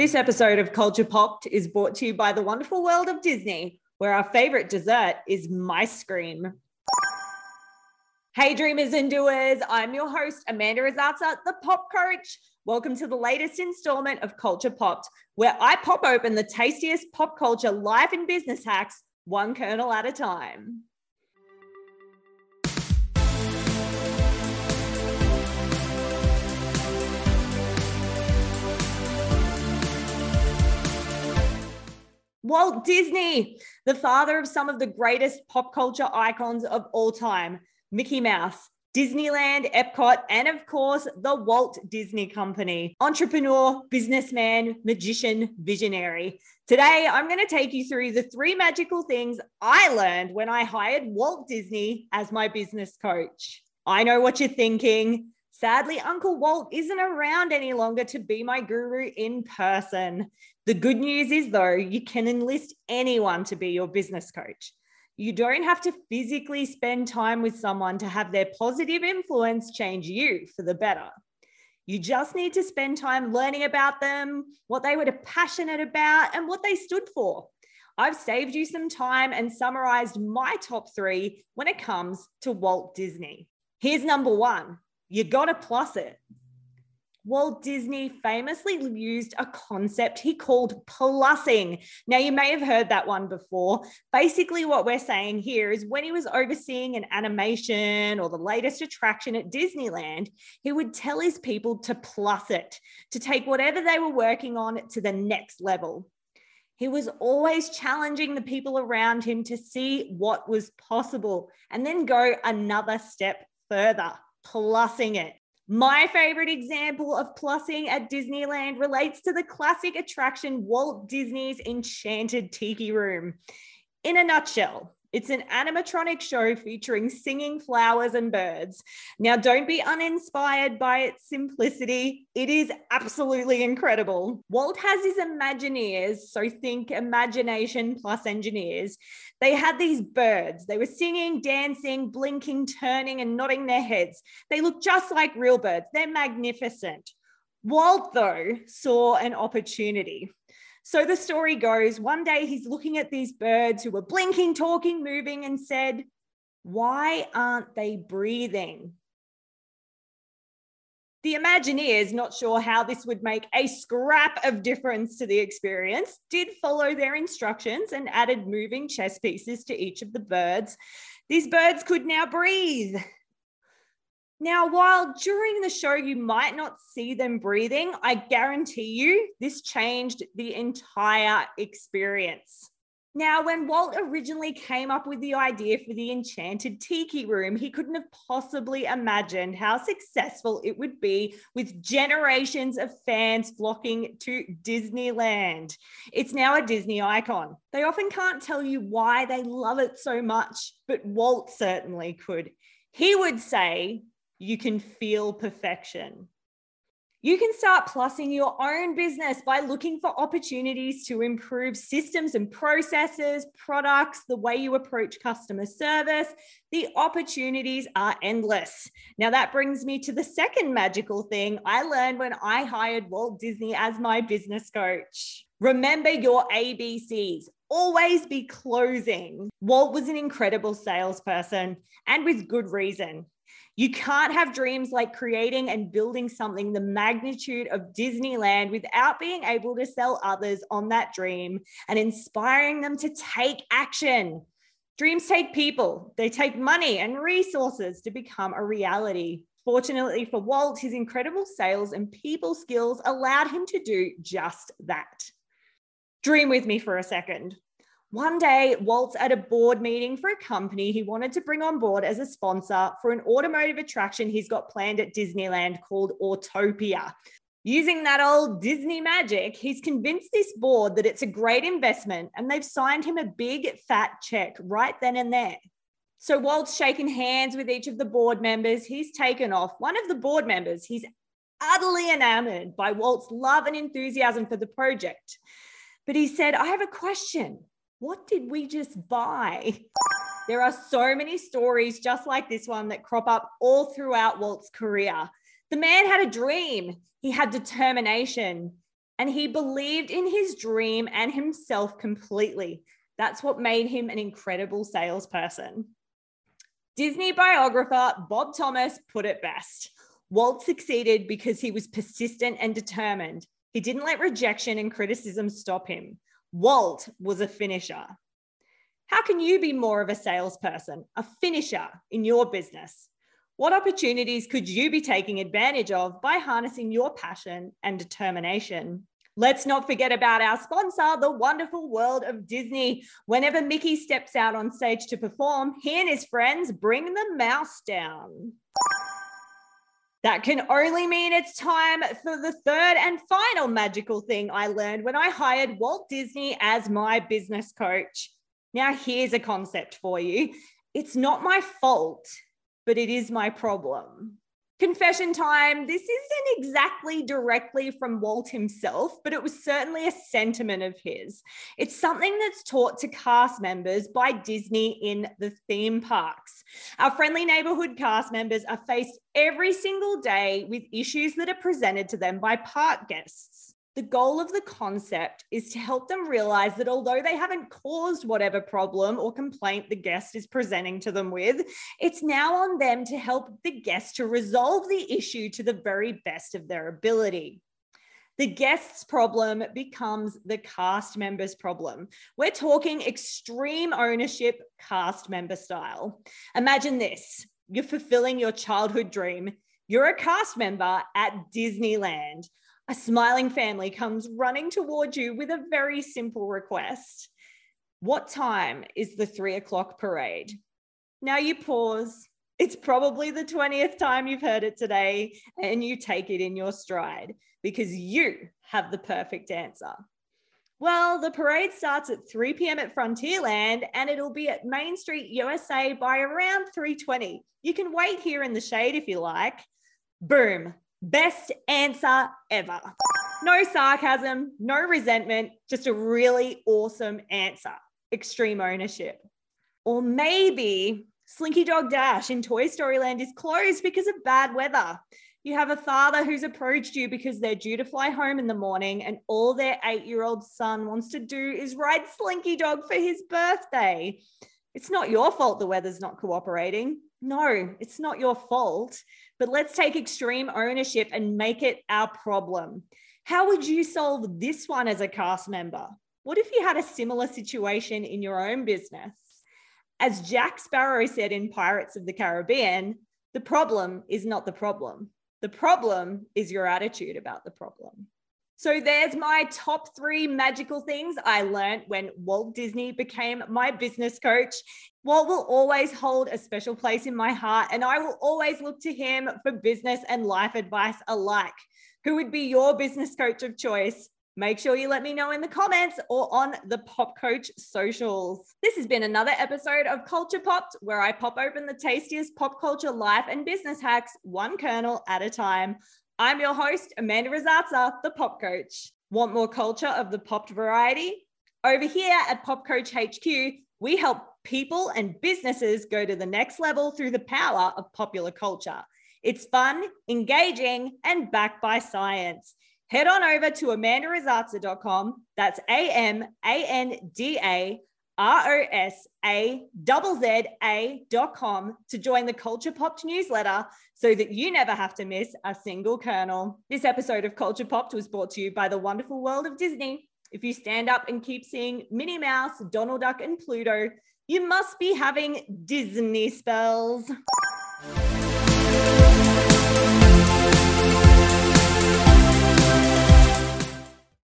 This episode of Culture Popped is brought to you by the wonderful world of Disney, where our favorite dessert is mice cream. Hey, dreamers and doers, I'm your host, Amanda Rosazza, the Pop Coach. Welcome to the latest installment of Culture Popped, where I pop open the tastiest pop culture life and business hacks, one kernel at a time. Walt Disney, the father of some of the greatest pop culture icons of all time Mickey Mouse, Disneyland, Epcot, and of course, the Walt Disney Company. Entrepreneur, businessman, magician, visionary. Today, I'm going to take you through the three magical things I learned when I hired Walt Disney as my business coach. I know what you're thinking. Sadly, Uncle Walt isn't around any longer to be my guru in person. The good news is, though, you can enlist anyone to be your business coach. You don't have to physically spend time with someone to have their positive influence change you for the better. You just need to spend time learning about them, what they were passionate about, and what they stood for. I've saved you some time and summarized my top three when it comes to Walt Disney. Here's number one you got to plus it. Walt Disney famously used a concept he called plussing. Now, you may have heard that one before. Basically, what we're saying here is when he was overseeing an animation or the latest attraction at Disneyland, he would tell his people to plus it, to take whatever they were working on to the next level. He was always challenging the people around him to see what was possible and then go another step further, plussing it. My favorite example of plussing at Disneyland relates to the classic attraction Walt Disney's Enchanted Tiki Room. In a nutshell, it's an animatronic show featuring singing flowers and birds. Now, don't be uninspired by its simplicity. It is absolutely incredible. Walt has his Imagineers, so think imagination plus engineers. They had these birds. They were singing, dancing, blinking, turning, and nodding their heads. They look just like real birds. They're magnificent. Walt, though, saw an opportunity. So the story goes one day he's looking at these birds who were blinking, talking, moving, and said, Why aren't they breathing? The Imagineers, not sure how this would make a scrap of difference to the experience, did follow their instructions and added moving chess pieces to each of the birds. These birds could now breathe. Now, while during the show you might not see them breathing, I guarantee you this changed the entire experience. Now, when Walt originally came up with the idea for the Enchanted Tiki Room, he couldn't have possibly imagined how successful it would be with generations of fans flocking to Disneyland. It's now a Disney icon. They often can't tell you why they love it so much, but Walt certainly could. He would say, you can feel perfection. You can start plussing your own business by looking for opportunities to improve systems and processes, products, the way you approach customer service. The opportunities are endless. Now, that brings me to the second magical thing I learned when I hired Walt Disney as my business coach. Remember your ABCs. Always be closing. Walt was an incredible salesperson and with good reason. You can't have dreams like creating and building something the magnitude of Disneyland without being able to sell others on that dream and inspiring them to take action. Dreams take people, they take money and resources to become a reality. Fortunately for Walt, his incredible sales and people skills allowed him to do just that. Dream with me for a second. One day, Walt's at a board meeting for a company he wanted to bring on board as a sponsor for an automotive attraction he's got planned at Disneyland called Autopia. Using that old Disney magic, he's convinced this board that it's a great investment and they've signed him a big fat check right then and there. So Walt's shaken hands with each of the board members. He's taken off. One of the board members, he's utterly enamored by Walt's love and enthusiasm for the project. But he said, I have a question what did we just buy? There are so many stories just like this one that crop up all throughout Walt's career. The man had a dream, he had determination, and he believed in his dream and himself completely. That's what made him an incredible salesperson. Disney biographer Bob Thomas put it best Walt succeeded because he was persistent and determined. He didn't let rejection and criticism stop him. Walt was a finisher. How can you be more of a salesperson, a finisher in your business? What opportunities could you be taking advantage of by harnessing your passion and determination? Let's not forget about our sponsor, the wonderful world of Disney. Whenever Mickey steps out on stage to perform, he and his friends bring the mouse down. That can only mean it's time for the third and final magical thing I learned when I hired Walt Disney as my business coach. Now, here's a concept for you it's not my fault, but it is my problem. Confession time. This isn't exactly directly from Walt himself, but it was certainly a sentiment of his. It's something that's taught to cast members by Disney in the theme parks. Our friendly neighborhood cast members are faced every single day with issues that are presented to them by park guests. The goal of the concept is to help them realize that although they haven't caused whatever problem or complaint the guest is presenting to them with, it's now on them to help the guest to resolve the issue to the very best of their ability. The guest's problem becomes the cast member's problem. We're talking extreme ownership cast member style. Imagine this you're fulfilling your childhood dream. You're a cast member at Disneyland a smiling family comes running toward you with a very simple request. What time is the three o'clock parade? Now you pause. It's probably the 20th time you've heard it today, and you take it in your stride because you have the perfect answer. Well, the parade starts at 3 p.m. at Frontierland and it'll be at Main Street, USA by around 3:20. You can wait here in the shade if you like. Boom, Best answer ever. No sarcasm, no resentment, just a really awesome answer. Extreme ownership. Or maybe Slinky Dog Dash in Toy Story Land is closed because of bad weather. You have a father who's approached you because they're due to fly home in the morning, and all their eight year old son wants to do is ride Slinky Dog for his birthday. It's not your fault the weather's not cooperating. No, it's not your fault but let's take extreme ownership and make it our problem. How would you solve this one as a cast member? What if you had a similar situation in your own business? As Jack Sparrow said in Pirates of the Caribbean, the problem is not the problem. The problem is your attitude about the problem. So there's my top three magical things I learned when Walt Disney became my business coach. Walt will always hold a special place in my heart, and I will always look to him for business and life advice alike. Who would be your business coach of choice? Make sure you let me know in the comments or on the Pop Coach socials. This has been another episode of Culture Popped, where I pop open the tastiest pop culture life and business hacks, one kernel at a time. I'm your host, Amanda Rosazza, the Pop Coach. Want more culture of the popped variety? Over here at Pop Coach HQ, we help people and businesses go to the next level through the power of popular culture. It's fun, engaging, and backed by science. Head on over to amandarosazza.com. That's A M A N D A R O S A Z A dot com to join the Culture Popped newsletter so that you never have to miss a single kernel. This episode of Culture Popped was brought to you by the wonderful world of Disney. If you stand up and keep seeing Minnie Mouse, Donald Duck, and Pluto, you must be having Disney spells.